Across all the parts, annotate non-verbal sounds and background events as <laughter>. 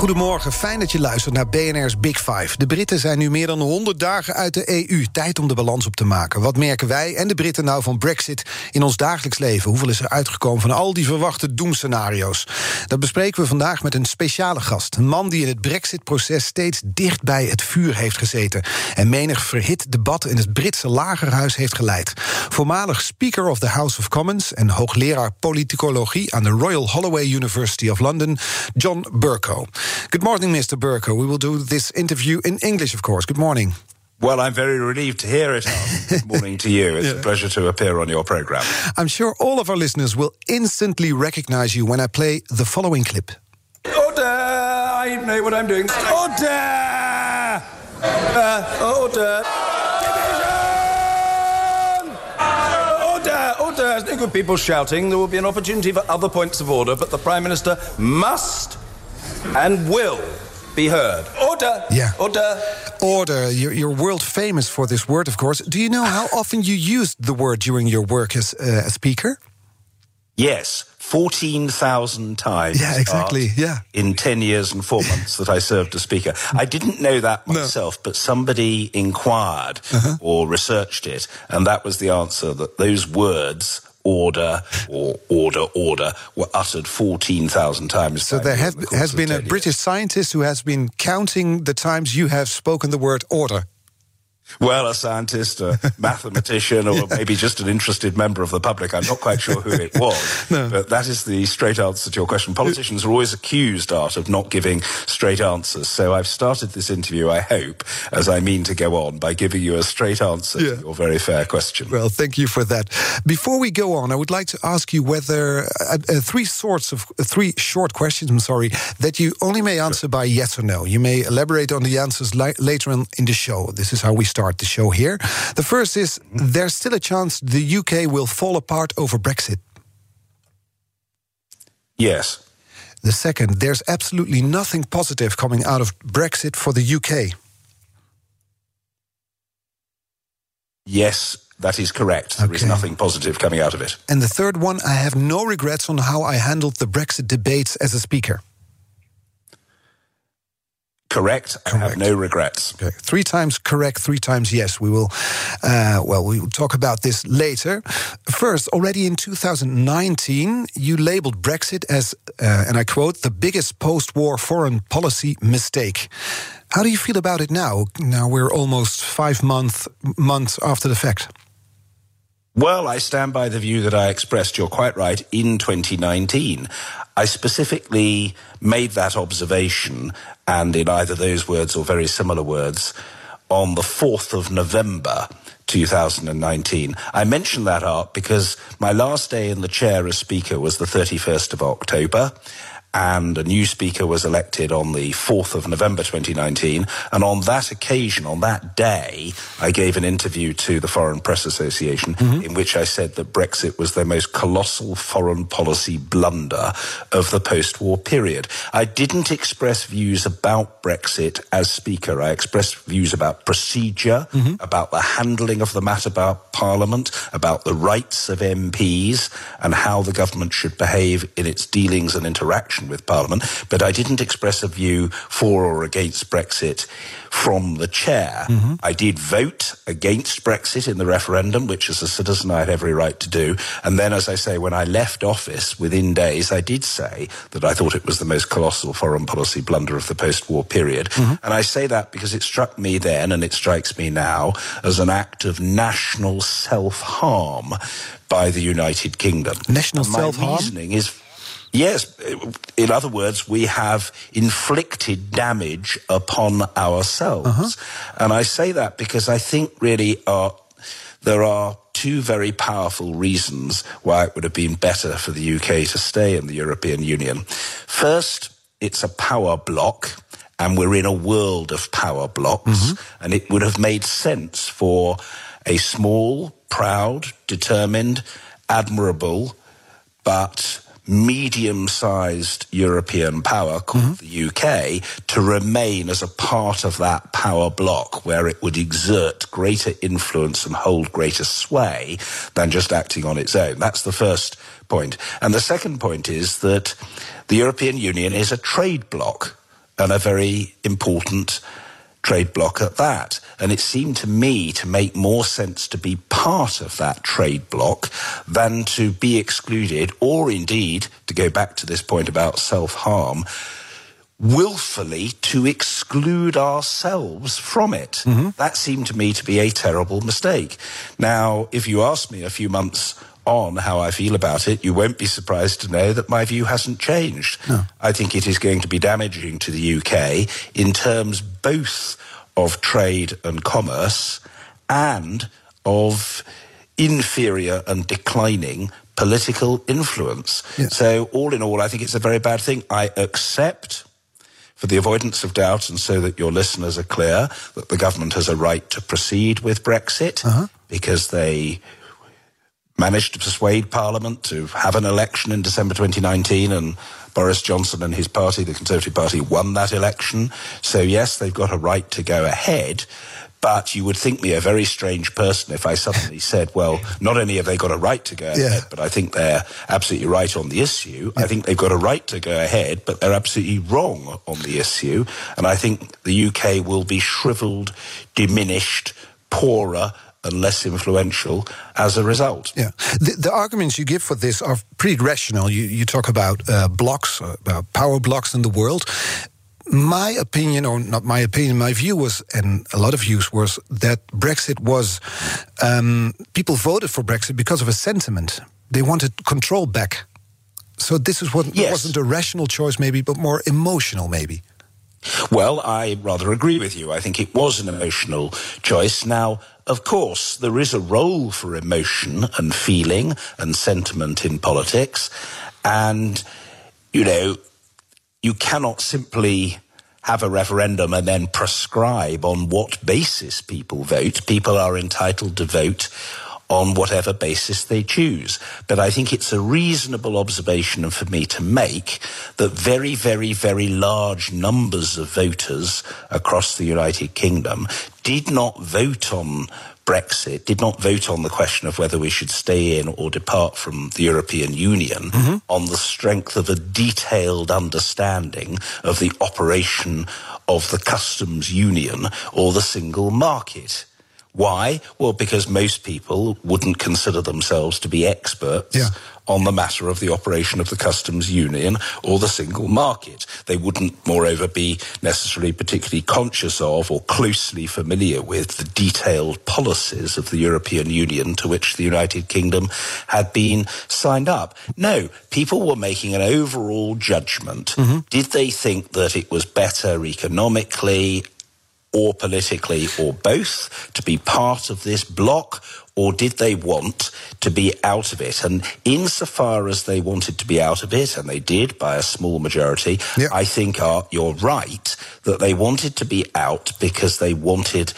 Goedemorgen, fijn dat je luistert naar BNR's Big Five. De Britten zijn nu meer dan 100 dagen uit de EU. Tijd om de balans op te maken. Wat merken wij en de Britten nou van Brexit in ons dagelijks leven? Hoeveel is er uitgekomen van al die verwachte doemscenario's? Dat bespreken we vandaag met een speciale gast. Een man die in het Brexit-proces steeds dicht bij het vuur heeft gezeten. En menig verhit debat in het Britse lagerhuis heeft geleid. Voormalig Speaker of the House of Commons en hoogleraar politicologie aan de Royal Holloway University of London, John Burko. Good morning, Mr. Bercow. We will do this interview in English, of course. Good morning. Well, I'm very relieved to hear it. <laughs> Good morning to you. It's Yeah. a pleasure to appear on your program. I'm sure all of our listeners will instantly recognize you when I play the following clip. Order! I know what I'm doing. Order! Uh, order! Order! Order! There's no good people shouting. There will be an opportunity for other points of order, but the Prime Minister must and will be heard. Order! Yeah. Order! Order. You're, you're world famous for this word, of course. Do you know how <sighs> often you used the word during your work as uh, a speaker? Yes, 14,000 times. Yeah, exactly, Art, yeah. In 10 years and four <laughs> months that I served as Speaker. I didn't know that myself, but somebody inquired Uh-huh. or researched it, and that was the answer that those words, order or order, order, were uttered 14,000 times. So there have, the has been a. British scientist who has been counting the times you have spoken the word order. Well, a scientist, a <laughs> mathematician, or maybe just an interested member of the public. I'm not quite sure who it was. <laughs> But that is the straight answer to your question. Politicians are always accused, Art, of not giving straight answers. So I've started this interview, I hope, as I mean to go on, by giving you a straight answer Yeah. to your very fair question. Well, thank you for that. Before we go on, I would like to ask you whether uh, uh, three sorts of uh, three short questions. I'm sorry that you only may answer by yes or no. You may elaborate on the answers later on in the show. This is how we start the show here. The first is: there's still a chance the UK will fall apart over Brexit. yes. The second: there's absolutely nothing positive coming out of Brexit for the UK. Yes, that is correct. There is nothing positive coming out of it. And the third one: I have no regrets on how I handled the Brexit debates as a speaker. Correct. I have no regrets. Okay, three times correct, three times yes. We will, uh, well, we will talk about this later. First, already in 2019, you labeled Brexit as, uh, and I quote, the biggest post war foreign policy mistake. How do you feel about it now? Now we're almost five month, months after the fact. Well, I stand by the view that I expressed, you're quite right, in 2019. I specifically made that observation, and in either those words or very similar words, on the 4th of November 2019. I mention that art because my last day in the chair as Speaker was the 31st of October. And a new speaker was elected on the 4th of November 2019. And on that occasion, on that day, I gave an interview to the Foreign Press Association mm-hmm. in which I said that Brexit was the most colossal foreign policy blunder of the post war period. I didn't express views about Brexit as speaker. I expressed views about procedure, mm-hmm. about the handling of the matter about Parliament, about the rights of MPs, and how the government should behave in its dealings and interaction with Parliament. But I didn't express a view for or against Brexit from the chair. Mm-hmm. I did vote against Brexit in the referendum, which as a citizen I had every right to do. And then, as I say, when I left office within days, I did say that I thought it was the most colossal foreign policy blunder of the post-war period. Mm-hmm. And I say that because it struck me then, and it strikes me now, as an act of national self-harm by the United Kingdom. National And self-harm? reasoning is Yes, eh, in other words, we have inflicted damage upon ourselves. Uh-huh. And I say that because I think really are, there are two very powerful reasons why it would have been better for the UK to stay in the European Union. First, it's a power block. and we're in a world of power blocks, mm-hmm. and it would have made sense for a small, proud, determined, admirable, but medium sized European power called mm-hmm. the UK to remain as a part of that power bloc where it would exert greater influence and hold greater sway than just acting on its own. That's the first point. And the second point is that the European Union is a trade bloc and a very important trade bloc at that. And it seemed to me to make more sense to be part of that trade bloc than to be excluded, or indeed, to go back to this point about self harm, willfully to exclude ourselves from it. Mm-hmm. That seemed to me to be a terrible mistake. Now, if you ask me a few months on how I feel about it, you won't be surprised to know that my view hasn't changed. I think it is going to be damaging to the UK in terms both of trade and commerce and of inferior and declining political influence. Yes. So, all in all, I think it's a very bad thing. I accept for the avoidance of doubt and so that your listeners are clear that the government has a right to proceed with Brexit uh-huh. because they managed to persuade Parliament to have an election in December 2019 and Boris Johnson and his party, the Conservative Party, won that election. So yes, they've got a right to go ahead. But you would think me a very strange person if I suddenly <laughs> said, well, not only have they got a right to go ahead, Yeah. but I think they're absolutely right on the issue. I think they've got a right to go ahead, but they're absolutely wrong on the issue. And I think the UK will be shriveled, diminished, poorer, and less influential as a result. Yeah, the, the arguments you give for this are pretty rational. You you talk about uh, blocks, uh, about power blocks in the world. My opinion, or not my opinion, my view was, and a lot of views was that Brexit was um, people voted for Brexit because of a sentiment. They wanted control back. So this is what Yes. wasn't a rational choice, maybe, but more emotional, maybe. Well, I rather agree with you. I think it was an emotional choice. Now, of course, there is a role for emotion and feeling and sentiment in politics. And, you know, you cannot simply have a referendum and then prescribe on what basis people vote. People are entitled to vote on whatever basis they choose. But I think it's a reasonable observation for me to make that very, very, very large numbers of voters across the United Kingdom did not vote on Brexit, did not vote on the question of whether we should stay in or depart from the European Union mm-hmm. on the strength of a detailed understanding of the operation of the customs union or the single market. Why? Well, because most people wouldn't consider themselves to be experts Yeah. on the matter of the operation of the customs union or the single market. They wouldn't, moreover, be necessarily particularly conscious of or closely familiar with the detailed policies of the European Union to which the United Kingdom had been signed up. No, people were making an overall judgment. Mm-hmm. Did they think that it was better economically or politically or both to be part of this bloc or did they want to be out of it and insofar as they wanted to be out of it and they did by a small majority Yeah. i think are you're right that they wanted to be out because they wanted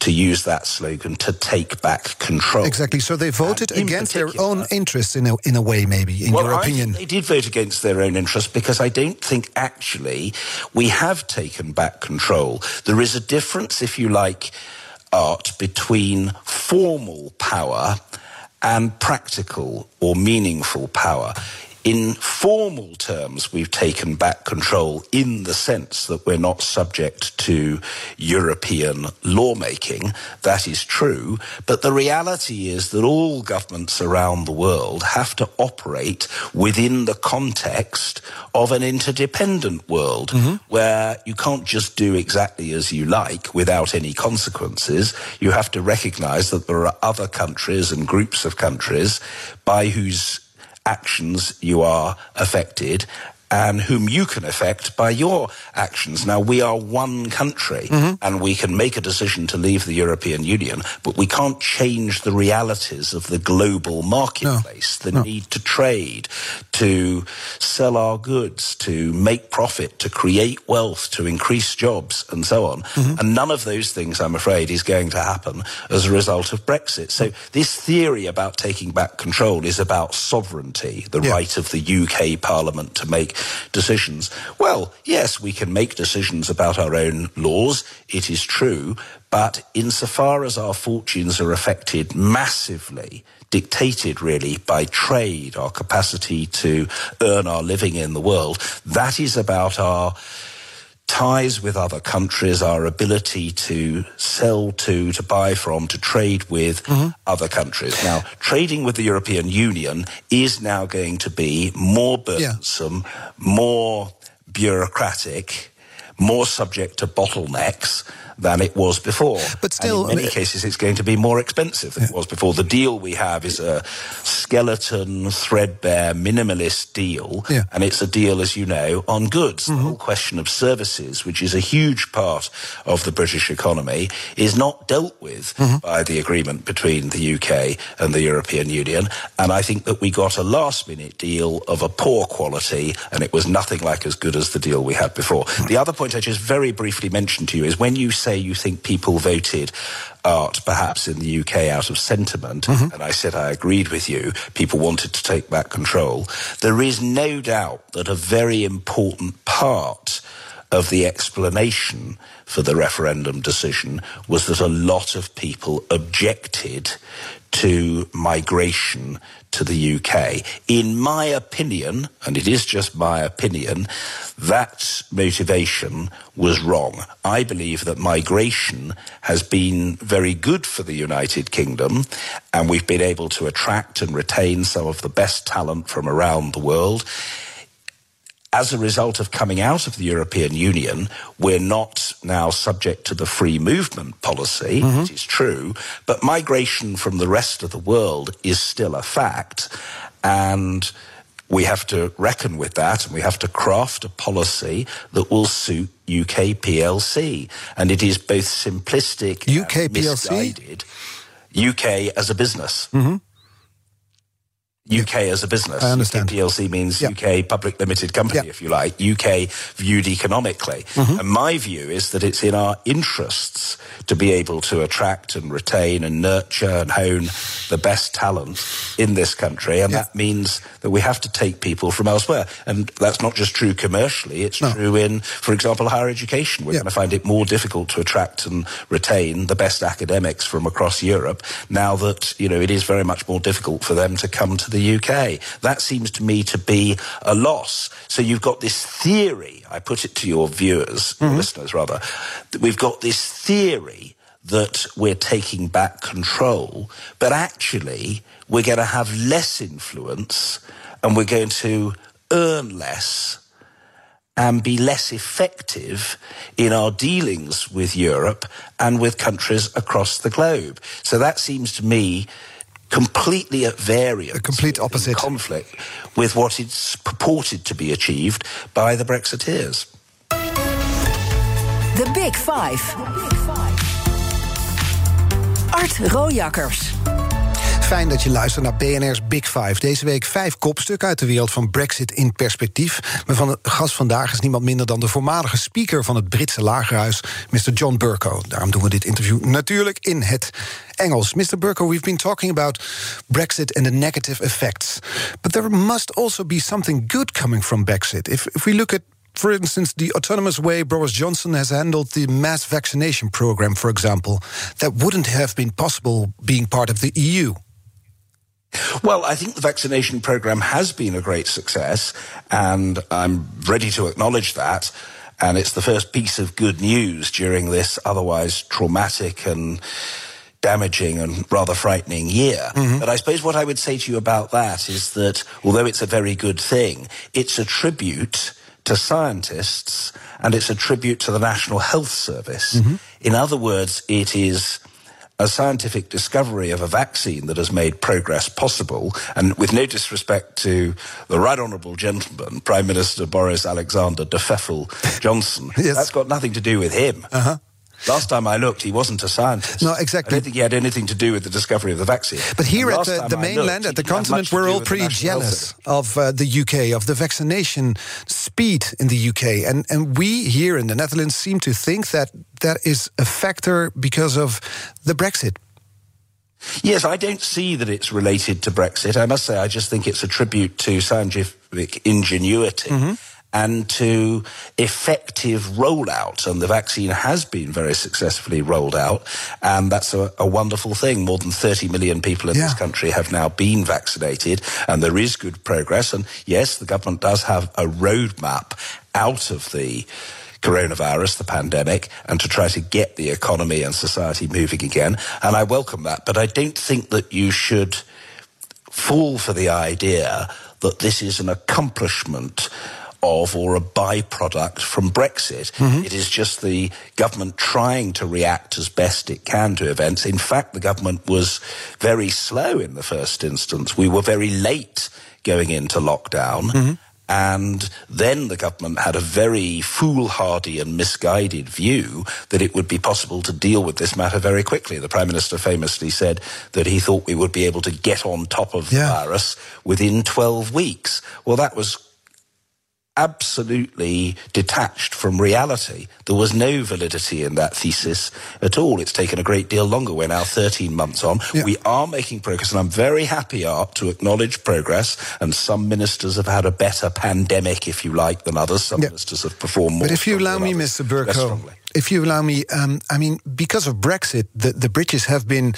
to use that slogan to take back control Exactly. So they voted against their own interests, in a, in a way, maybe, in well, your I opinion. they did vote against their own interests because I don't think actually we have taken back control. There is a difference, if you like, art between formal power and practical or meaningful power. In formal terms, we've taken back control in the sense that we're not subject to European lawmaking. That is true. But the reality is that all governments around the world have to operate within the context of an interdependent world mm-hmm. where you can't just do exactly as you like without any consequences. You have to recognize that there are other countries and groups of countries by whose actions you are affected and whom you can affect by your actions. Now, we are one country Mm-hmm. and we can make a decision to leave the European Union, but we can't change the realities of the global marketplace, the need to trade, to sell our goods, to make profit, to create wealth, to increase jobs, and so on. Mm-hmm. And none of those things, I'm afraid, is going to happen as a result of Brexit. So this theory about taking back control is about sovereignty, the Yeah. right of the UK Parliament to make decisions. Well, yes, we can make decisions about our own laws. It is true. But insofar as our fortunes are affected massively, dictated really by trade, our capacity to earn our living in the world, that is about our ties with other countries, our ability to sell to, to buy from, to trade with mm-hmm. other countries. Now, trading with the European Union is now going to be more burdensome, more bureaucratic, more subject to bottlenecks than it was before. But still, And in many uh, cases, it's going to be more expensive than it was before. The deal we have is a skeleton, threadbare, minimalist deal, Yeah. and it's a deal, as you know, on goods. The whole question of services, which is a huge part of the British economy, is not dealt with by the agreement between the UK and the European Union. And I think that we got a last minute deal of a poor quality, and it was nothing like as good as the deal we had before. The other point I just very briefly mentioned to you is when you say you think people voted art perhaps in the UK out of sentiment, mm-hmm. and I said I agreed with you, people wanted to take back control, there is no doubt that a very important part of the explanation for the referendum decision was that a lot of people objected to migration to the UK. In my opinion, and it is just my opinion, that motivation was wrong. I believe that migration has been very good for the United Kingdom, and we've been able to attract and retain some of the best talent from around the world as a result of coming out of the European Union, we're not now subject to the free movement policy, it mm-hmm. is true, but migration from the rest of the world is still a fact. And we have to reckon with that and we have to craft a policy that will suit UK PLC. And it is both simplistic UK and PLC? misguided. UK as a business. Mm-hmm. UK as a business. I understand. UK PLC means Yeah. UK public limited company, Yeah. if you like, UK viewed economically. Mm-hmm. And my view is that it's in our interests to be able to attract and retain and nurture and hone the best talent in this country. And Yeah. that means that we have to take people from elsewhere. And that's not just true commercially, it's No. true in, for example, higher education. We're going to find it more difficult to attract and retain the best academics from across Europe now that, you know, it is very much more difficult for them to come to the UK. That seems to me to be a loss. So you've got this theory, I put it to your viewers, your mm-hmm. listeners rather, that we've got this theory that we're taking back control, but actually we're going to have less influence and we're going to earn less and be less effective in our dealings with Europe and with countries across the globe. So that seems to me completely at variance. A complete opposite. conflict with what is purported to be achieved by the Brexiteers. The Big Five. Art Rooijakkers. Fijn dat je luistert naar BNR's Big Five. Deze week vijf kopstukken uit de wereld van Brexit in perspectief. Maar van de gast vandaag is niemand minder dan de voormalige speaker van het Britse lagerhuis, Mr. John Burko. Daarom doen we dit interview natuurlijk in het Engels. Mr. Burko, we've been talking about Brexit and the negative effects. But there must also be something good coming from Brexit. If, if we look at for instance, the autonomous way Boris Johnson has handled the mass vaccination program, for example, that wouldn't have been possible being part of the EU. Well, I think the vaccination program has been a great success, and I'm ready to acknowledge that. And it's the first piece of good news during this otherwise traumatic and damaging and rather frightening year. Mm-hmm. But I suppose what I would say to you about that is that although it's a very good thing, it's a tribute to scientists and it's a tribute to the National Health Service. Mm-hmm. In other words, it is a scientific discovery of a vaccine that has made progress possible, and with no disrespect to the right honourable gentleman, Prime Minister Boris Alexander de Pfeffel Johnson, <laughs> Yes. that's got nothing to do with him. Uh-huh. Last time I looked, he wasn't a scientist. No, exactly. I don't think he had anything to do with the discovery of the vaccine. But here And at the, the mainland, looked, at the he didn't have continent, we're all pretty jealous of uh, the UK, of the vaccination speed in the UK. And, and we here in the Netherlands seem to think that that is a factor because of the Brexit. Yes, I don't see that it's related to Brexit. I must say, I just think it's a tribute to scientific ingenuity and to effective rollout. And the vaccine has been very successfully rolled out. And that's a, a wonderful thing. More than 30 million people in this country have now been vaccinated. And there is good progress. And yes, the government does have a roadmap out of the coronavirus, the pandemic, and to try to get the economy and society moving again. And I welcome that. But I don't think that you should fall for the idea that this is an accomplishment of or a byproduct from Brexit. Mm-hmm. It is just the government trying to react as best it can to events. In fact, the government was very slow in the first instance. We were very late going into lockdown. Mm-hmm. And then the government had a very foolhardy and misguided view that it would be possible to deal with this matter very quickly. The Prime Minister famously said that he thought we would be able to get on top of the Yeah. virus within 12 weeks. Well, that was absolutely detached from reality. There was no validity in that thesis at all. It's taken a great deal longer. We're now 13 months on. Yeah. We are making progress, and I'm very happy, Art, to acknowledge progress. And some ministers have had a better pandemic, if you like, than others. Some Yeah. ministers have performed more. But if you allow me, others, Mr. Bercow. If you allow me, um, I mean, because of Brexit, the, the British have been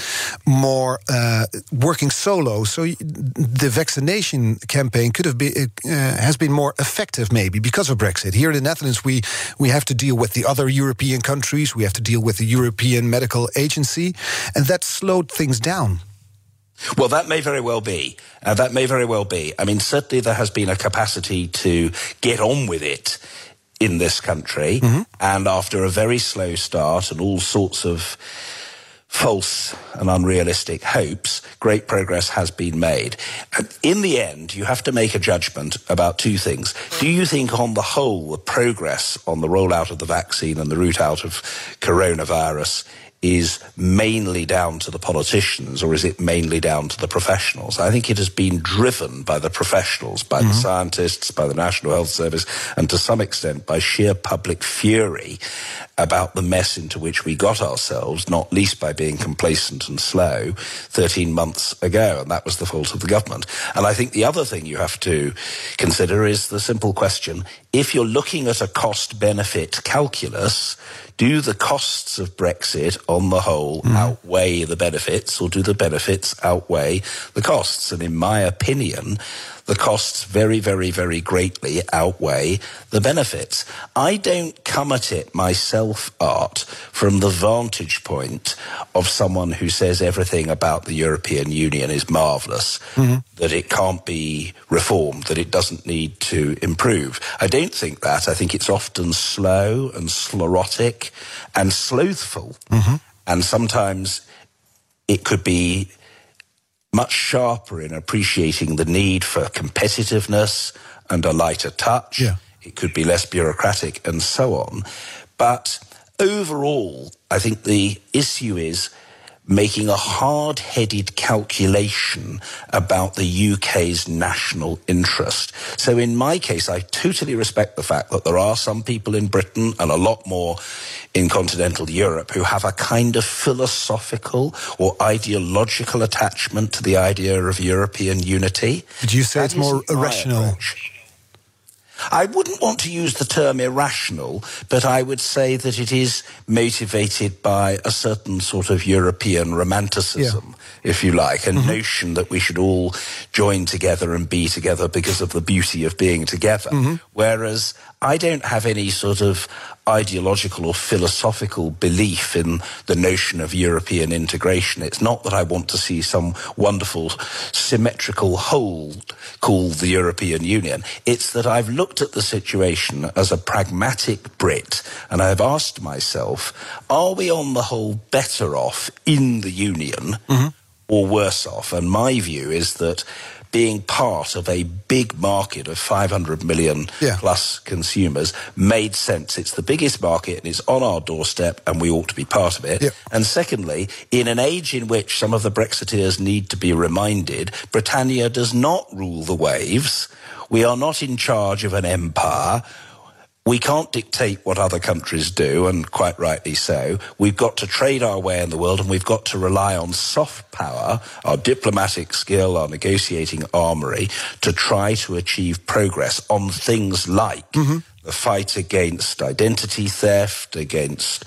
more uh, working solo. So the vaccination campaign could have been uh, has been more effective, maybe because of Brexit. Here in the Netherlands, we we have to deal with the other European countries. We have to deal with the European Medical Agency, and that slowed things down. Well, that may very well be. Uh, that may very well be. I mean, certainly there has been a capacity to get on with it in this country. Mm-hmm. And after a very slow start and all sorts of false and unrealistic hopes, great progress has been made. And in the end, you have to make a judgment about two things. Do you think, on the whole, the progress on the rollout of the vaccine and the route out of coronavirus is mainly down to the politicians or is it mainly down to the professionals? I think it has been driven by the professionals, by the mm-hmm. scientists, by the National Health Service, and to some extent by sheer public fury about the mess into which we got ourselves, not least by being complacent and slow 13 months ago. And that was the fault of the government. And I think the other thing you have to consider is the simple question if you're looking at a cost benefit calculus, do the costs of Brexit on the whole mm-hmm. outweigh the benefits or do the benefits outweigh the costs? And in my opinion, the costs very, very, very greatly outweigh the benefits. I don't come at it myself, Art, from the vantage point of someone who says everything about the European Union is marvellous, mm-hmm. that it can't be reformed, that it doesn't need to improve. I don't think that. I think it's often slow and sclerotic and slothful. Mm-hmm. And sometimes it could be much sharper in appreciating the need for competitiveness and a lighter touch. Yeah. It could be less bureaucratic and so on. But overall, I think the issue is making a hard headed calculation about the UK's national interest. So, in my case, I totally respect the fact that there are some people in Britain and a lot more in continental Europe who have a kind of philosophical or ideological attachment to the idea of European unity. Would you say That it's more irrational? approach. I wouldn't want to use the term irrational, but I would say that it is motivated by a certain sort of European romanticism, if you like, a mm-hmm. notion that we should all join together and be together because of the beauty of being together. Mm-hmm. Whereas I don't have any sort of ideological or philosophical belief in the notion of European integration. It's not that I want to see some wonderful symmetrical whole called the European Union. It's that I've looked at the situation as a pragmatic Brit and I've asked myself, are we on the whole better off in the Union mm-hmm. or worse off? And my view is that being part of a big market of 500 million yeah. plus consumers made sense. It's the biggest market and it's on our doorstep and we ought to be part of it. Yeah. And secondly, in an age in which some of the Brexiteers need to be reminded, Britannia does not rule the waves. We are not in charge of an empire we can't dictate what other countries do, and quite rightly so. We've got to trade our way in the world, and we've got to rely on soft power, our diplomatic skill, our negotiating armory, to try to achieve progress on things like mm-hmm the fight against identity theft, against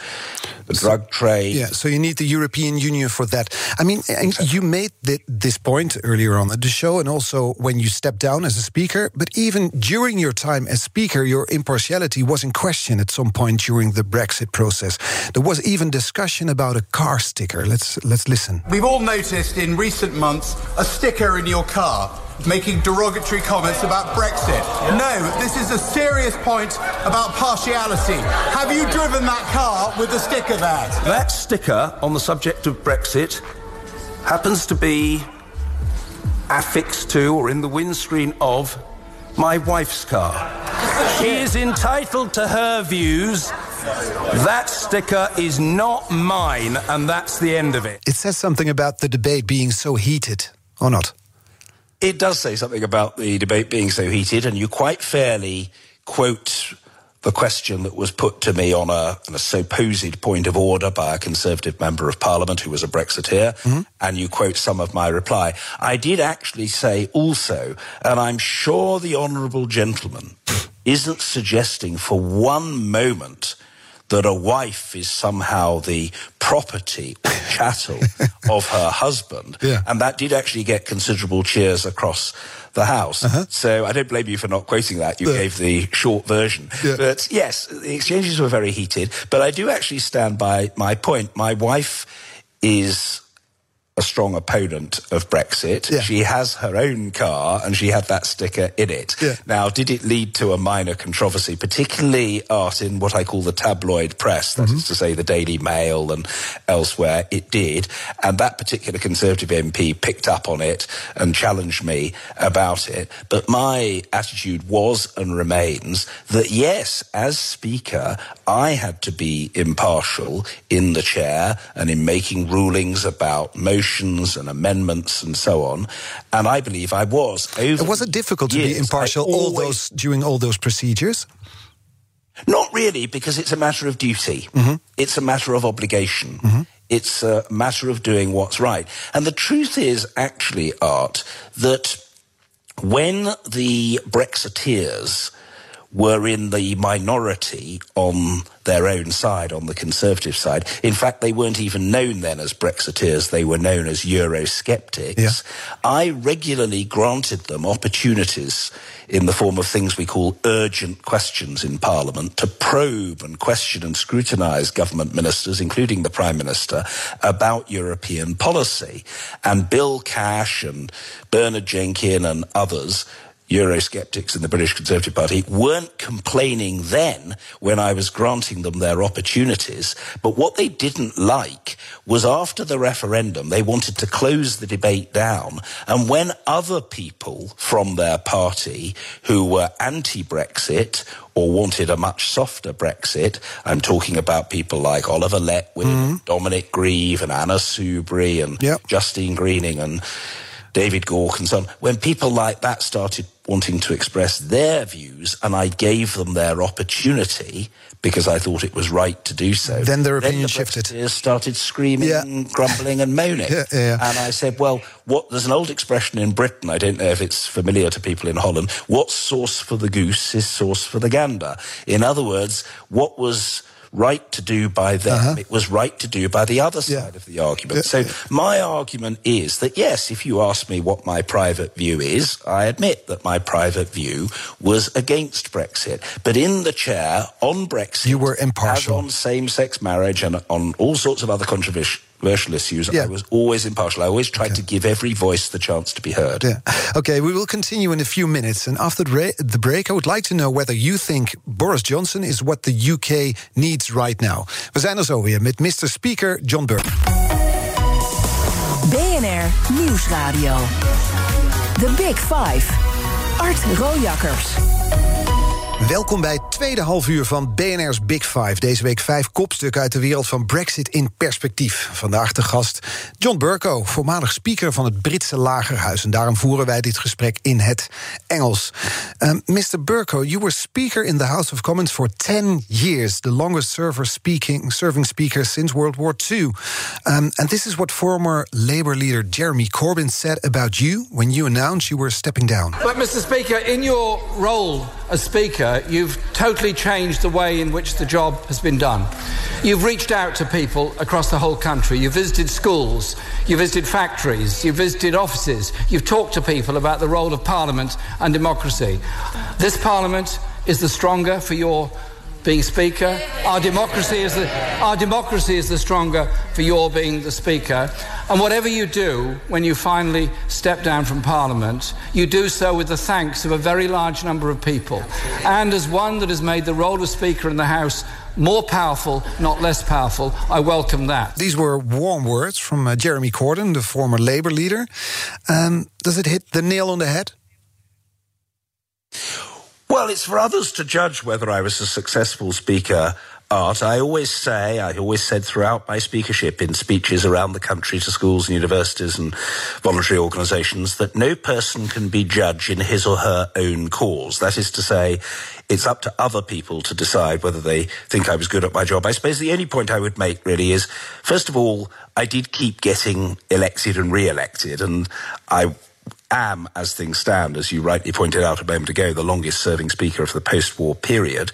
the so, drug trade. Yeah, so you need the European Union for that. I mean, exactly. you made the, this point earlier on at the show, and also when you stepped down as a speaker. But even during your time as speaker, your impartiality was in question at some point during the Brexit process. There was even discussion about a car sticker. Let's let's listen. We've all noticed in recent months a sticker in your car making derogatory comments about Brexit. No, this is a serious point about partiality. Have you driven that car with the sticker there? That sticker on the subject of Brexit happens to be affixed to or in the windscreen of my wife's car. She is entitled to her views. That sticker is not mine, and that's the end of it. It says something about the debate being so heated, or not? It does say something about the debate being so heated, and you quite fairly quote the question that was put to me on a, on a supposed point of order by a Conservative member of Parliament who was a Brexiteer, mm-hmm. and you quote some of my reply. I did actually say also, and I'm sure the Honourable Gentleman isn't suggesting for one moment that a wife is somehow the property or <laughs> chattel of her husband. Yeah. And that did actually get considerable cheers across the house. Uh-huh. So I don't blame you for not quoting that. You gave the short version. Yeah. But yes, the exchanges were very heated. But I do actually stand by my point. My wife is a strong opponent of Brexit. Yeah. She has her own car and she had that sticker in it. Yeah. Now, did it lead to a minor controversy, particularly art in what I call the tabloid press, that mm-hmm. is to say the Daily Mail and elsewhere? It did. And that particular Conservative MP picked up on it and challenged me about it. But my attitude was and remains that yes, as Speaker, I had to be impartial in the chair and in making rulings about motions and amendments and so on. And I believe I was. Over was it difficult years, to be impartial all those during all those procedures? Not really, because it's a matter of duty. Mm-hmm. It's a matter of obligation. Mm-hmm. It's a matter of doing what's right. And the truth is, actually, Art, that when the Brexiteers were in the minority on their own side, on the Conservative side. In fact, they weren't even known then as Brexiteers, they were known as Eurosceptics. Yeah. I regularly granted them opportunities in the form of things we call urgent questions in Parliament to probe and question and scrutinise government ministers, including the Prime Minister, about European policy. And Bill Cash and Bernard Jenkin and others Eurosceptics in the British Conservative Party weren't complaining then when I was granting them their opportunities. But what they didn't like was after the referendum, they wanted to close the debate down. And when other people from their party who were anti-Brexit or wanted a much softer Brexit. I'm talking about people like Oliver Letwin, mm-hmm. Dominic Grieve, and Anna Soubry, and yep. Justine Greening, and David Gauke and so on, when people like that started wanting to express their views and I gave them their opportunity because I thought it was right to do so. Then their opinion then the shifted. started screaming, yeah. grumbling and moaning. <laughs> Yeah, yeah, and I said, well, what, there's an old expression in Britain, I don't know if it's familiar to people in Holland, what's sauce for the goose is sauce for the gander. In other words, what was right to do by them, uh-huh. it was right to do by the other side yeah. of the argument. So my argument is that yes, if you ask me what my private view is, I admit that my private view was against Brexit. But in the chair on Brexit, you were impartial on same-sex marriage and on all sorts of other controversial controversial issues, yeah. I was always impartial. I always tried okay. to give every voice the chance to be heard. Yeah. Okay, we will continue in a few minutes. And after the break, I would like to know whether you think Boris Johnson is what the UK needs right now. We zijn er zo weer met Mr. Speaker John Burke. BNR Nieuwsradio. The Big Five. Art Rooijakkers. Welkom bij het tweede halfuur van BNR's Big Five. Deze week vijf kopstukken uit de wereld van Brexit in perspectief. Vandaag de gast John Burko, voormalig speaker van het Britse Lagerhuis. En daarom voeren wij dit gesprek in het Engels. Mr. Burko, you were speaker in the House of Commons for 10 years, the longest server speaking, serving speaker since World War II. Um, and this is what former Labour leader Jeremy Corbyn said about you when you announced you were stepping down. But, Mr. Speaker, in your role as Speaker, you've totally changed the way in which the job has been done. You've reached out to people across the whole country. You've visited schools, you've visited factories, you've visited offices, you've talked to people about the role of Parliament and democracy. This Parliament is the stronger for your being Speaker. Our democracy is the, our democracy is the stronger for your being the Speaker. And whatever you do when you finally step down from Parliament, you do so with the thanks of a very large number of people. And as one that has made the role of Speaker in the House more powerful, not less powerful. I welcome that. These were warm words from uh, Jeremy Corbyn, the former Labour leader. Um, does it hit the nail on the head? Well, it's for others to judge whether I was a successful speaker. Art. I always say, I always said throughout my speakership in speeches around the country to schools and universities and voluntary organisations that no person can be judge in his or her own cause. That is to say, it's up to other people to decide whether they think I was good at my job. I suppose the only point I would make really is, first of all, I did keep getting elected and re-elected, and I am, as things stand, as you rightly pointed out a moment ago, the longest serving speaker of the post war period.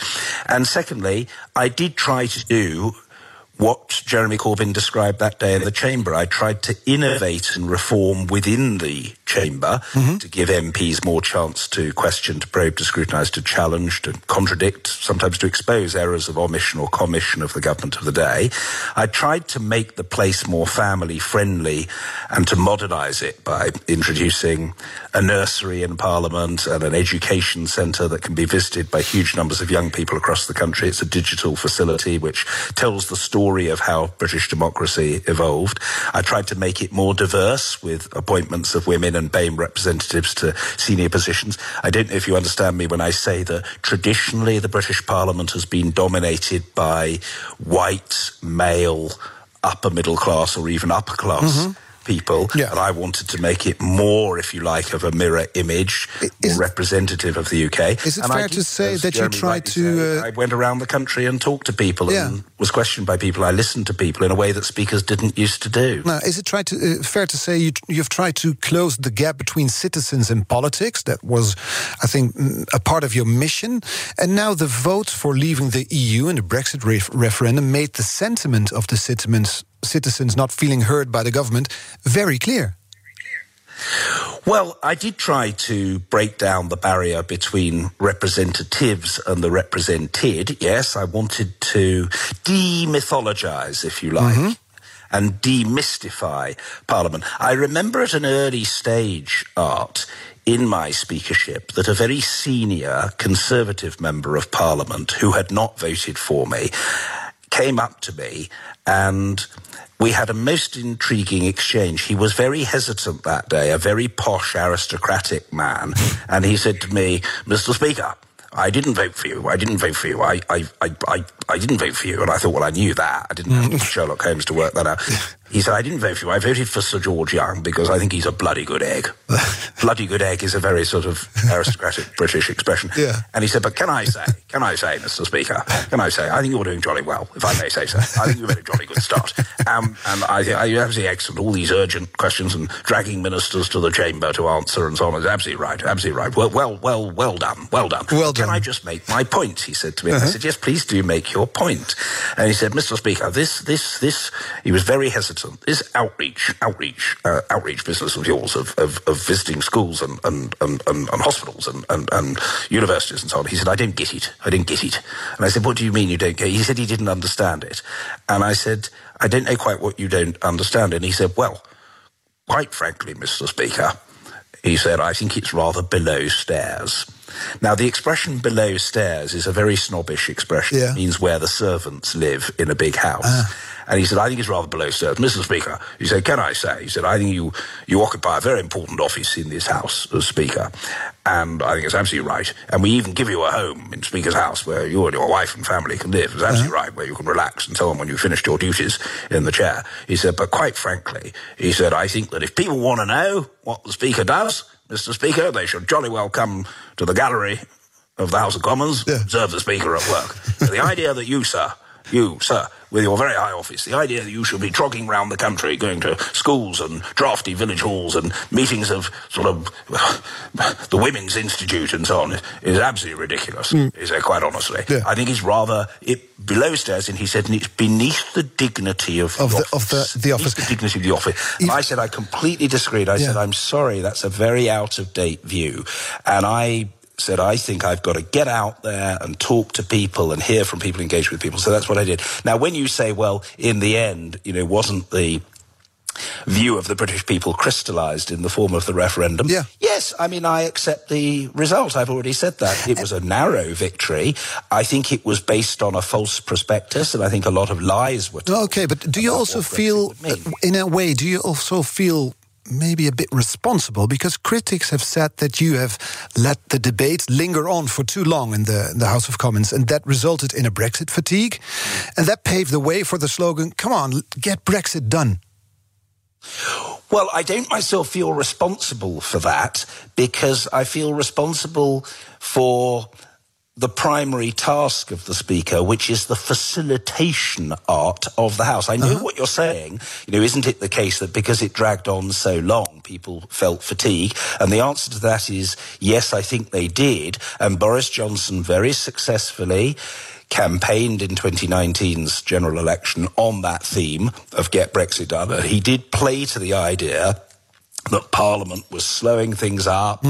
And secondly, I did try to do what Jeremy Corbyn described that day in the chamber. I tried to innovate and reform within the chamber mm-hmm. to give MPs more chance to question, to probe, to scrutinise, to challenge, to contradict, sometimes to expose errors of omission or commission of the government of the day. I tried to make the place more family friendly and to modernise it by introducing a nursery in Parliament and an education centre that can be visited by huge numbers of young people across the country. It's a digital facility which tells the story of how British democracy evolved. I tried to make it more diverse with appointments of women and BAME representatives to senior positions. I don't know if you understand me when I say that traditionally the British Parliament has been dominated by white, male, upper middle class or even upper class. Mm-hmm people, yeah. and I wanted to make it more, if you like, of a mirror image, is, more representative of the UK. Is it and fair to say that Jeremy you tried to? Uh, I went around the country and talked to people yeah. and was questioned by people. I listened to people in a way that speakers didn't used to do. Now, is it to, uh, fair to say you, you've tried to close the gap between citizens and politics? That was, I think, mm, a part of your mission. And now the vote for leaving the EU and the Brexit ref referendum made the sentiment of the citizens citizens not feeling heard by the government very clear. Well, I did try to break down the barrier between representatives and the represented. Yes, I wanted to demythologize, if you like. Mm-hmm. And demystify Parliament. I remember at an early stage, Art, in my speakership, that a very senior Conservative member of Parliament who had not voted for me came up to me and we had a most intriguing exchange. He was very hesitant that day, a very posh aristocratic man. <laughs> And he said to me, Mr. Speaker, I didn't vote for you. I didn't vote for you. I, I, I, I, I didn't vote for you. And I thought, well, I knew that. I didn't have mm. Sherlock Holmes to work that out. <laughs> He said, I didn't vote for you. I voted for Sir George Young because I think he's a bloody good egg. <laughs> bloody good egg is a very sort of aristocratic <laughs> British expression. Yeah. And he said, but can I say, can I say, Mr. Speaker, can I say, I think you're doing jolly well, if I may say so. I think you've made a jolly good start. Um, and I think I absolutely excellent. All these urgent questions and dragging ministers to the chamber to answer and so on is absolutely right, absolutely right. Well, well, well, well done, well done. Well done. Can. I just make my point? He said to me. Uh-huh. I said, yes, please do make your point. And he said, Mr. Speaker, this, this, this, he was very hesitant. This outreach, outreach, uh, outreach business of yours of, of, of visiting schools and, and, and, and, and hospitals and, and, and universities and so on. He said, I don't get it. I don't get it. And I said, what do you mean you don't get it? He said he didn't understand it. And I said, I don't know quite what you don't understand. And he said, well, quite frankly, Mr. Speaker, he said, I think it's rather below stairs. Now, the expression below stairs is a very snobbish expression. Yeah. It means where the servants live in a big house. Ah. And he said, I think it's rather below stairs. Mr. Speaker, he said, can I say? He said, I think you, you occupy a very important office in this house as Speaker. And I think it's absolutely right. And we even give you a home in Speaker's house where you and your wife and family can live. It's ah. absolutely right, where you can relax and so on when you've finished your duties in the chair. He said, but quite frankly, he said, I think that if people want to know what the Speaker does, Mr. Speaker, they should jolly well come to the gallery of the House of Commons, Yeah. observe the Speaker at work. The <laughs> idea that you, sir, you, sir, with your very high office, the idea that you should be trogging round the country, going to schools and drafty village halls and meetings of sort of <laughs> the Women's Institute and so on is absolutely ridiculous. Mm. He said, quite honestly. Yeah. I think it's rather it below stairs, and he said, and it's beneath the dignity of, Of the, the- of the- office. the Beneath office. the dignity of the office. And I said, I completely disagreed. I said, I'm sorry, that's a very out of date view. And I said, I think I've got to get out there and talk to people and hear from people, engage with people. So that's what I did. Now, when you say, well, in the end, you know, wasn't the view of the British people crystallized in the form of the referendum. Yeah. Yes, I mean, I accept the result. I've already said that. It was a narrow victory. I think it was based on a false prospectus, and I think a lot of lies were told. Okay, but do you also feel, uh, in a way, do you also feel maybe a bit responsible because critics have said that you have let the debate linger on for too long in the, in the House of Commons, and that resulted in a Brexit fatigue, and that paved the way for the slogan "Come on, get Brexit done." Well, I don't myself feel responsible for that because I feel responsible for the primary task of the speaker, which is the facilitation art of the House. I know uh-huh. what you're saying. You know, isn't it the case that because it dragged on so long, people felt fatigue? And the answer to that is yes, I think they did. And Boris Johnson very successfully campaigned in 2019's general election on that theme of get Brexit done. He did play to the idea that Parliament was slowing things up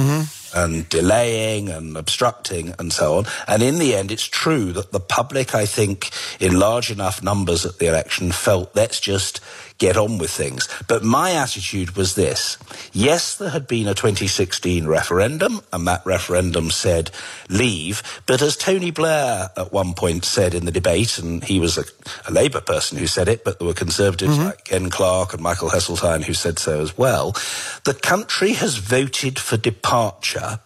and delaying and obstructing and so on. And in the end, it's true that the public, I think, in large enough numbers at the election felt let's just get on with things. But my attitude was this. Yes, there had been a 2016 referendum and that referendum said leave. But as Tony Blair at one point said in the debate, and he was a, a Labour person who said it, but there were Conservatives mm-hmm. like Ken Clarke and Michael Heseltine who said so as well. The country has voted for departure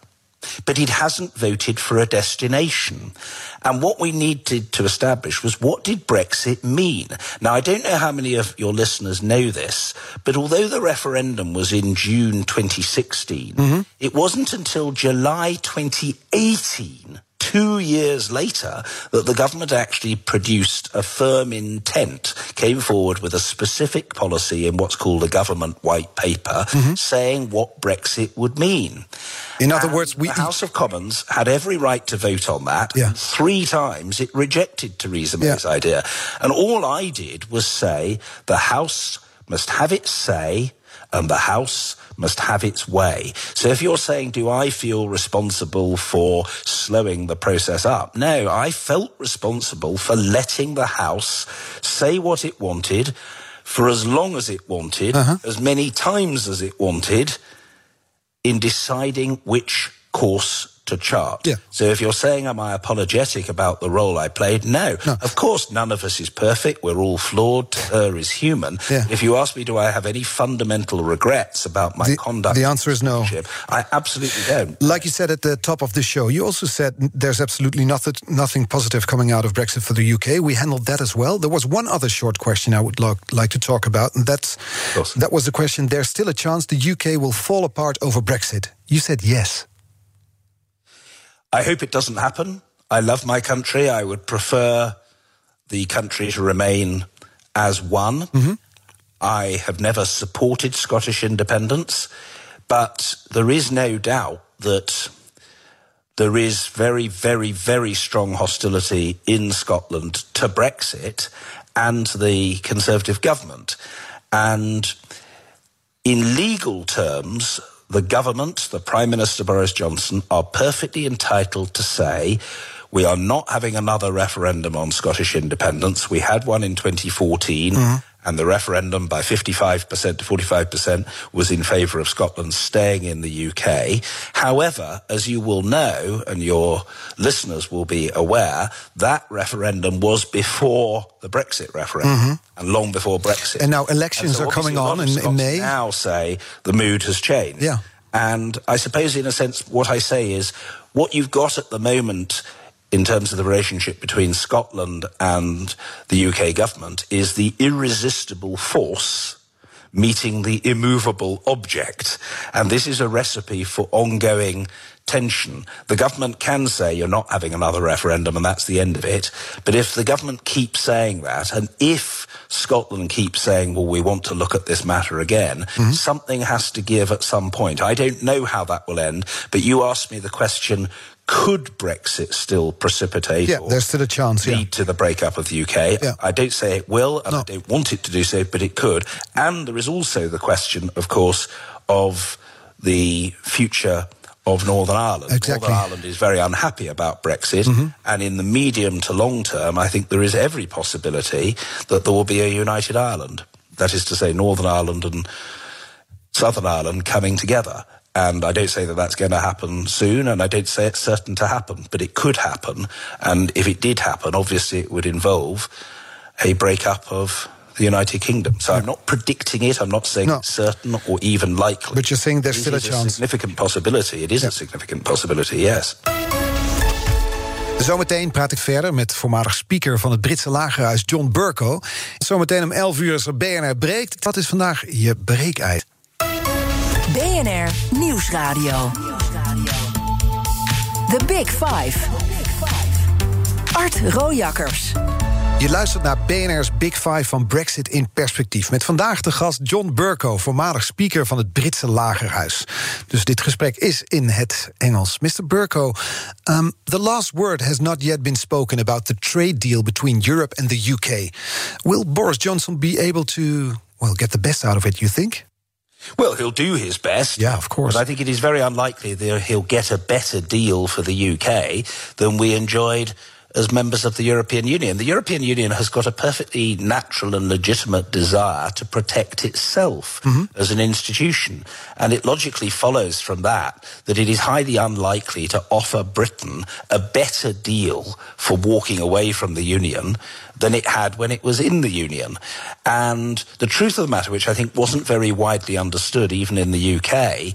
but it hasn't voted for a destination. And what we needed to establish was what did Brexit mean? Now, I don't know how many of your listeners know this, but although the referendum was in June 2016, mm-hmm. it wasn't until July 2018 two years later that the government actually produced a firm intent, came forward with a specific policy in what's called a government white paper, mm-hmm. saying what Brexit would mean. In other And words, we the House of Commons had every right to vote on that. Yeah. Three times it rejected Theresa Yeah. May's idea. And all I did was say the House must have its say and the House must have its way. So if you're saying, do I feel responsible for slowing the process up? No, I felt responsible for letting the House say what it wanted for as long as it wanted, uh-huh. as many times as it wanted, in deciding which course to chart. Yeah. So if you're saying, am I apologetic about the role I played? No. No. Of course, none of us is perfect. We're all flawed. Her is human. Yeah. If you ask me, do I have any fundamental regrets about my The- conduct? the answer is no. I absolutely don't. Like you said at the top of the show, you also said there's absolutely nothing, nothing positive coming out of Brexit for the UK. We handled that as well. There was one other short question I would lo- like to talk about, and that's that was the question: There's still a chance the UK will fall apart over Brexit. You said yes. I hope it doesn't happen. I love my country. I would prefer the country to remain as one. Mm-hmm. I have never supported Scottish independence, but there is no doubt that there is very, very, very strong hostility in Scotland to Brexit and to the Conservative government. And in legal terms, the government, the Prime Minister Boris Johnson, are perfectly entitled to say, we are not having another referendum on Scottish independence. We had one in 2014. And the referendum by 55% to 45% was in favour of Scotland staying in the UK. However, as you will know, and your listeners will be aware, that referendum was before the Brexit referendum mm-hmm. and long before Brexit. And now elections so are coming obviously a lot on in- in May. Now say the mood has changed. Yeah. And I suppose, in a sense, what I say is what you've got at the moment in terms of the relationship between Scotland and the UK government is the irresistible force meeting the immovable object. And this is a recipe for ongoing tension. The government can say you're not having another referendum and that's the end of it. But if the government keeps saying that, and if Scotland keeps saying, well, we want to look at this matter again, mm-hmm. something has to give at some point. I don't know how that will end, but you asked me the question, could Brexit still precipitate Yeah, or there's still a chance. Yeah. lead to the breakup of the UK. Yeah. I don't say it will, and No. I don't want it to do so, but it could. And there is also the question, of course, of the future of Northern Ireland. Exactly. Mm-hmm. Northern Ireland is very unhappy about Brexit, and in the medium to long term, I think there is every possibility that there will be a united Ireland. That is to say, Northern Ireland and Southern Ireland coming together. And I don't say that that's going to happen soon, and I don't say it's certain to happen, but it could happen. And if it did happen, obviously it would involve a breakup of the United Kingdom. So I'm not predicting it. I'm not saying No. it's certain or even likely. But you're saying there's It still a chance. significant possibility. It is a significant possibility. Yes. Zometeen praat ik verder met voormalig speaker van het Britse lagerhuis John Bercow. Zometeen om 11 uur is er BNR breekt. Wat is vandaag je breekijs? BNR Nieuwsradio. The Big Five. Art Rojakkers. Je luistert naar BNR's Big Five van Brexit in perspectief. Met vandaag de gast John Burko, voormalig speaker van het Britse Lagerhuis. Dus dit gesprek is in het Engels. Mr. Burko, um, the last word has not yet been spoken about the trade deal between Europe and the UK. Will Boris Johnson be able to, well, get the best out of it, you think? Well, he'll do his best. Yeah, of course. But I think it is very unlikely that he'll get a better deal for the UK than we enjoyed as members of the European Union. The European Union has got a perfectly natural and legitimate desire to protect itself mm-hmm. as an institution. And it logically follows from that that it is highly unlikely to offer Britain a better deal for walking away from the Union than it had when it was in the Union. And the truth of the matter, which I think wasn't very widely understood even in the UK,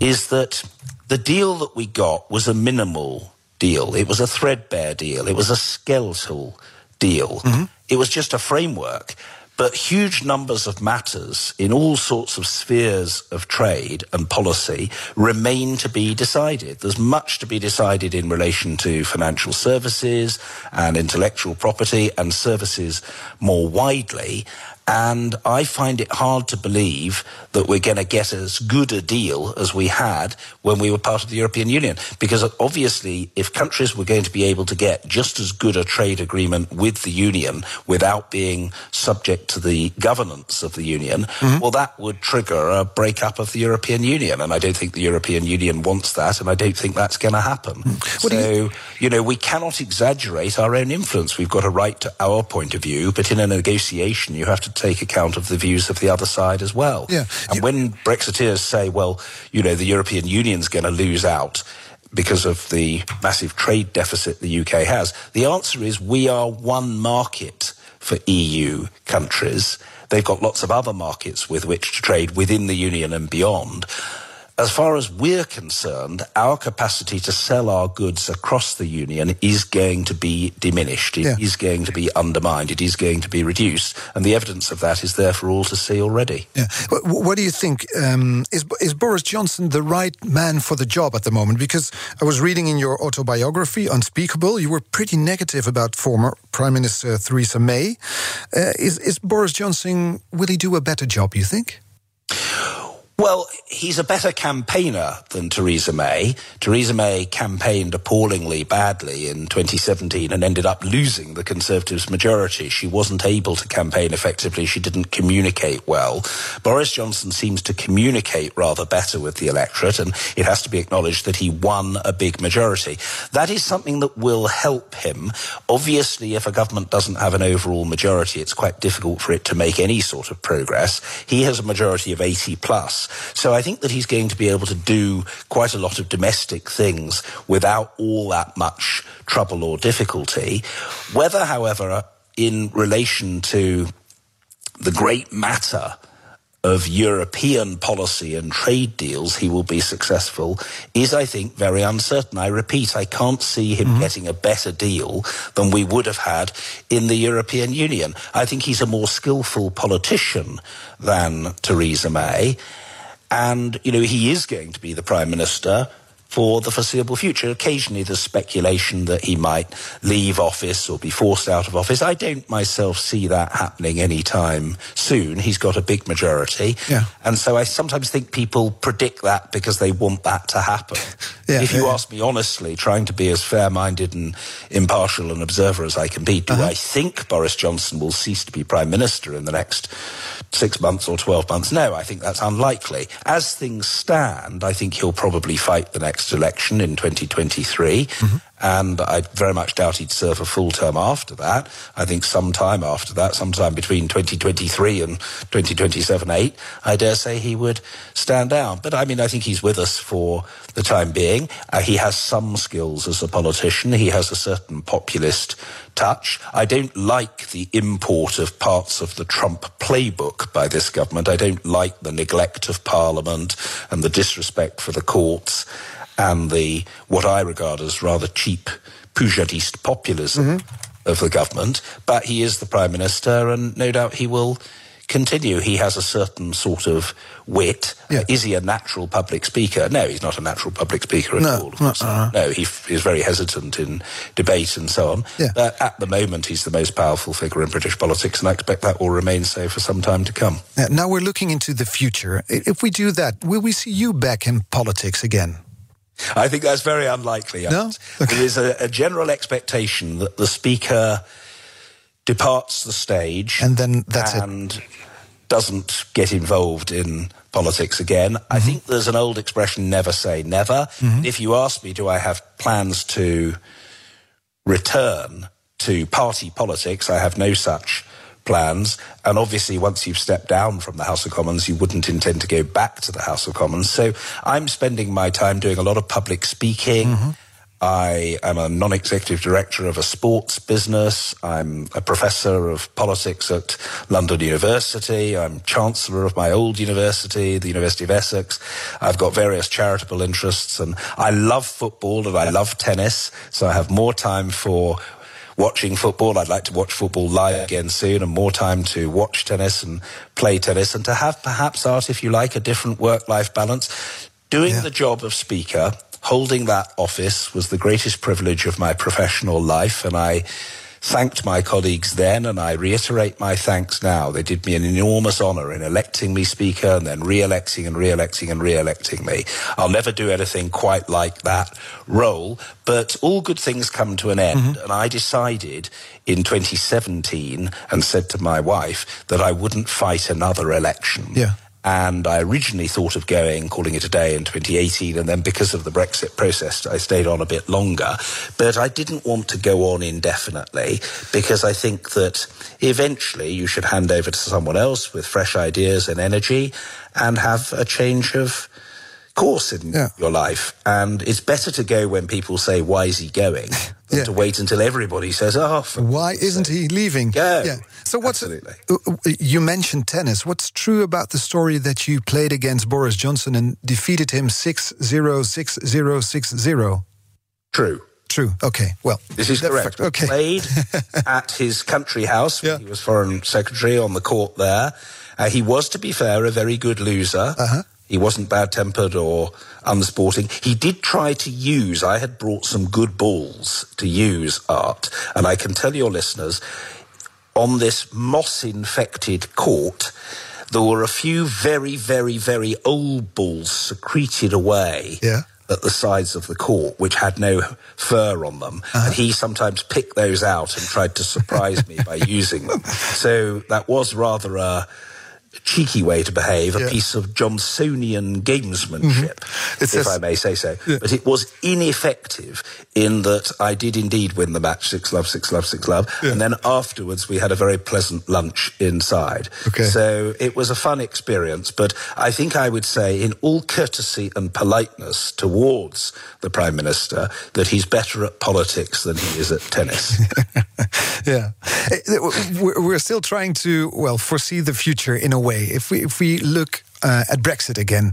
is that the deal that we got was a minimal deal. It was a threadbare deal. It was a skeletal deal. Mm-hmm. It was just a framework. But huge numbers of matters in all sorts of spheres of trade and policy remain to be decided. There's much to be decided in relation to financial services and intellectual property and services more widely. And I find it hard to believe that we're going to get as good a deal as we had when we were part of the European Union. Because obviously, if countries were going to be able to get just as good a trade agreement with the Union without being subject to the governance of the Union, mm-hmm. well, that would trigger a breakup of the European Union. And I don't think the European Union wants that, and I don't think that's going to happen. Mm. Do so, you know, we cannot exaggerate our own influence. We've got a right to our point of view, but in a negotiation, you have to take account of the views of the other side as well. Yeah. And You- when Brexiteers say, well, you know, the European Union's going to lose out, because of the massive trade deficit the UK has? The answer is we are one market for EU countries. They've got lots of other markets with which to trade within the Union and beyond as far as we're concerned, our capacity to sell our goods across the union is going to be diminished. It yeah. is going to be undermined. It is going to be reduced. And the evidence of that is there for all to see already. Yeah. What do you think? Um, is, is Boris Johnson the right man for the job at the moment? Because I was reading in your autobiography, Unspeakable, you were pretty negative about former Prime Minister Theresa May. Uh, is, is Boris Johnson, will he do a better job, you think? Well, he's a better campaigner than Theresa May. Theresa May campaigned appallingly badly in 2017 and ended up losing the Conservatives' majority. She wasn't able to campaign effectively. She didn't communicate well. Boris Johnson seems to communicate rather better with the electorate, and it has to be acknowledged that he won a big majority. That is something that will help him. Obviously, if a government doesn't have an overall majority, it's quite difficult for it to make any sort of progress. He has a majority of 80 plus. So I think that he's going to be able to do quite a lot of domestic things without all that much trouble or difficulty. Whether, however, in relation to the great matter of European policy and trade deals he will be successful is, I think, very uncertain. I repeat, I can't see him mm-hmm. getting a better deal than we would have had in the European Union. I think he's a more skillful politician than Theresa May. And, you know, he is going to be the Prime Minister for the foreseeable future. Occasionally there's speculation that he might leave office or be forced out of office. I don't myself see that happening anytime soon. He's got a big majority. Yeah. And so I sometimes think people predict that because they want that to happen. <laughs> yeah, if you yeah. ask me honestly, trying to be as fair-minded and impartial an observer as I can be, do uh-huh. I think Boris Johnson will cease to be Prime Minister in the next six months or 12 months? No, I think that's unlikely. As things stand, I think he'll probably fight the next next election in 2023. Mm-hmm. And I very much doubt he'd serve a full term after that. I think sometime after that, sometime between 2023 and 2027 8, I dare say he would stand down. But I mean, I think he's with us for the time being. Uh, he has some skills as a politician. He has a certain populist touch. I don't like the import of parts of the Trump playbook by this government. I don't like the neglect of Parliament and the disrespect for the courts and the what I regard as rather cheap Poujadist populism mm-hmm. of the government. But he is the prime minister, and no doubt he will continue. He has a certain sort of wit. Yeah. Is he a natural public speaker? No, he's not a natural public speaker at no, all. No, uh-huh. no, he f- is very hesitant in debate and so on. Yeah. But at the moment, he's the most powerful figure in British politics, and I expect that will remain so for some time to come. Now we're looking into the future. If we do that, will we see you back in politics again? I think that's very unlikely. No? Okay. There is a, a general expectation that the speaker departs the stage and then that's and it. doesn't get involved in politics again. Mm-hmm. I think there's an old expression, never say never. Mm-hmm. If you ask me, do I have plans to return to party politics? I have no such plans. And obviously, once you've stepped down from the House of Commons, you wouldn't intend to go back to the House of Commons. So I'm spending my time doing a lot of public speaking. Mm-hmm. I am a non-executive director of a sports business. I'm a professor of politics at London University. I'm chancellor of my old university, the University of Essex. I've got various charitable interests and I love football and I love tennis. So I have more time for watching football. I'd like to watch football live again soon and more time to watch tennis and play tennis and to have perhaps art, if you like, a different work life balance. Doing yeah. the job of speaker, holding that office was the greatest privilege of my professional life and I thanked my colleagues then, and I reiterate my thanks now. They did me an enormous honour in electing me Speaker and then re-electing and re-electing and re-electing me. I'll never do anything quite like that role, but all good things come to an end, mm-hmm. and I decided in 2017 and said to my wife that I wouldn't fight another election. Yeah. And I originally thought of going, calling it a day in 2018. And then because of the Brexit process, I stayed on a bit longer. But I didn't want to go on indefinitely because I think that eventually you should hand over to someone else with fresh ideas and energy and have a change of course in Yeah. your life. And it's better to go when people say, why is he going? Than Yeah. to wait until everybody says, oh, Why isn't he leaving? Go. Yeah. So what's Absolutely. uh, uh, you mentioned tennis. What's true about the story that you played against Boris Johnson and defeated him 6-0, 6-0, 6-0? true. True. Okay. Well, This is correct. fact- Okay. Played <laughs> at his country house. Yeah. He was foreign secretary on the court there. Uh, he was, to be fair, a very good loser. Uh-huh. He wasn't bad tempered or unsporting. He did try to use, I had brought some good balls to use art. And I can tell your listeners, on this moss infected court, there were a few very, very, very old balls secreted away Yeah. at the sides of the court, which had no fur on them. Uh-huh. And he sometimes picked those out and tried to surprise me by <laughs> using them. So that was rather a cheeky way to behave, a Yeah. piece of Johnsonian gamesmanship, It if says- I may say so. Yeah. But it was ineffective in that I did indeed win the match six love, six love, six love. Yeah. And then afterwards we had a very pleasant lunch inside. Okay. So it was a fun experience, but I think I would say, in all courtesy and politeness towards the Prime Minister, that he's better at politics than he is at tennis. <laughs> yeah, Eh, we're we're still trying to well foresee the future in a way. If we if we look uh, at Brexit again,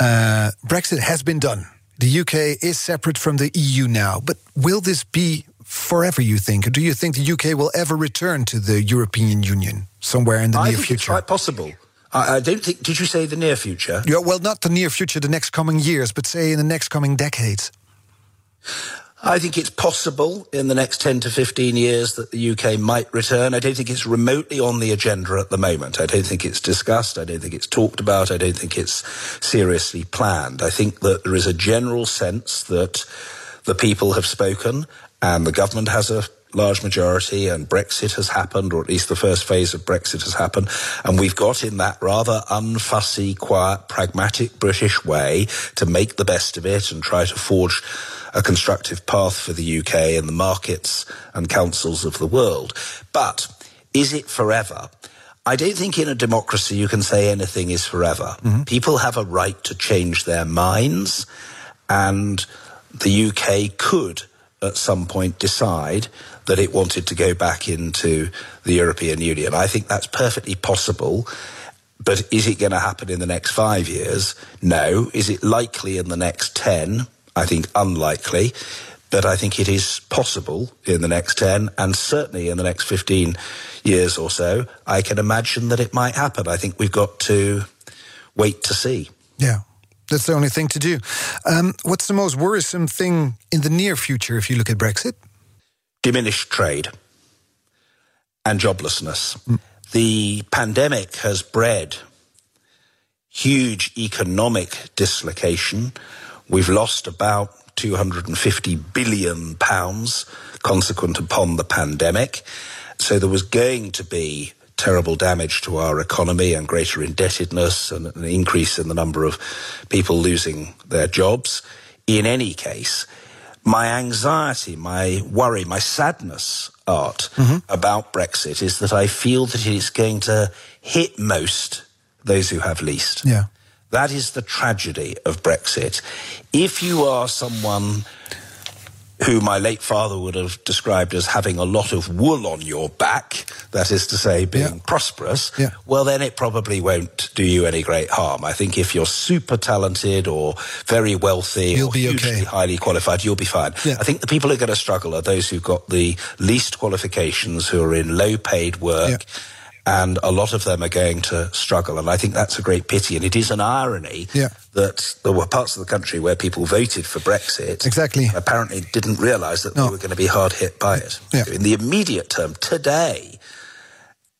uh, Brexit has been done. The UK is separate from the EU now, but will this be forever? You think, or do you think the UK will ever return to the European Union somewhere in the I near think it's future? quite possible. I don't think. Did you say the near future? Yeah, well, not the near future, the next coming years, but say in the next coming decades. I think it's possible in the next 10 to 15 years that the UK might return. I don't think it's remotely on the agenda at the moment. I don't think it's discussed. I don't think it's talked about. I don't think it's seriously planned. I think that there is a general sense that the people have spoken and the government has a large majority and Brexit has happened, or at least the first phase of Brexit has happened. And we've got in that rather unfussy, quiet, pragmatic British way to make the best of it and try to forge a constructive path for the UK and the markets and councils of the world. But is it forever? I don't think in a democracy you can say anything is forever. Mm-hmm. People have a right to change their minds, and the UK could at some point decide that it wanted to go back into the European Union. I think that's perfectly possible. But is it going to happen in the next five years? No. Is it likely in the next 10? I think unlikely. But I think it is possible in the next 10 and certainly in the next 15 years or so. I can imagine that it might happen. I think we've got to wait to see. Yeah, that's the only thing to do. Um, what's the most worrisome thing in the near future if you look at Brexit? diminished trade and joblessness. The pandemic has bred huge economic dislocation. We've lost about 250 billion pounds consequent upon the pandemic. So there was going to be terrible damage to our economy and greater indebtedness and an increase in the number of people losing their jobs. In any case, my anxiety, my worry, my sadness, Art, mm-hmm. about Brexit is that I feel that it is going to hit most those who have least. Yeah. That is the tragedy of Brexit. If you are someone who my late father would have described as having a lot of wool on your back, that is to say, being Yeah. prosperous, Yeah. well, then it probably won't do you any great harm. I think if you're super talented or very wealthy You'll or be hugely okay. highly qualified, you'll be fine. Yeah. I think the people who are going to struggle are those who've got the least qualifications, who are in low paid work. And a lot of them are going to struggle. And I think that's a great pity. And it is an irony Yeah. that there were parts of the country where people voted for Brexit. Exactly. apparently didn't realise that No. they were going to be hard hit by it. Yeah. In the immediate term, today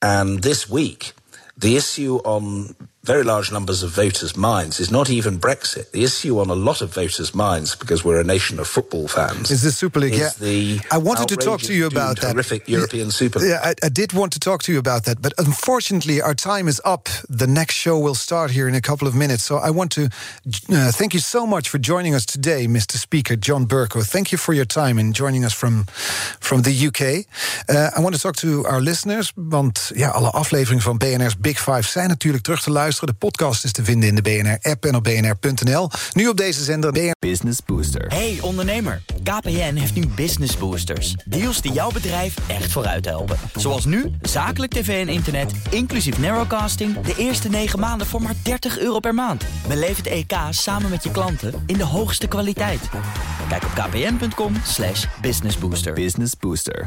and this week, the issue on very large numbers of voters' minds is not even Brexit. The issue on a lot of voters' minds, because we're a nation of football fans, Is the Super League? Yeah. the I wanted to talk to you about that. horrific European Super League. Yeah, I, I did want to talk to you about that, but unfortunately, our time is up. The next show will start here in a couple of minutes. So I want to uh, thank you so much for joining us today, Mr. Speaker John Bercow. Thank you for your time and joining us from, from the UK. Uh, I want to talk to our listeners, want ja, alle afleveringen van BNR's Big Five zijn natuurlijk terug te luisteren. De podcast is te vinden in de BNR-app en op bnr.nl. Nu op deze zender BNR Business Booster. Hey ondernemer, KPN heeft nu Business Boosters. Deals die jouw bedrijf echt vooruit helpen. Zoals nu, zakelijk tv en internet, inclusief narrowcasting... de eerste 9 maanden voor maar 30 euro per maand. Beleef het EK samen met je klanten in de hoogste kwaliteit. Kijk op kpn.com businessbooster. Business Booster.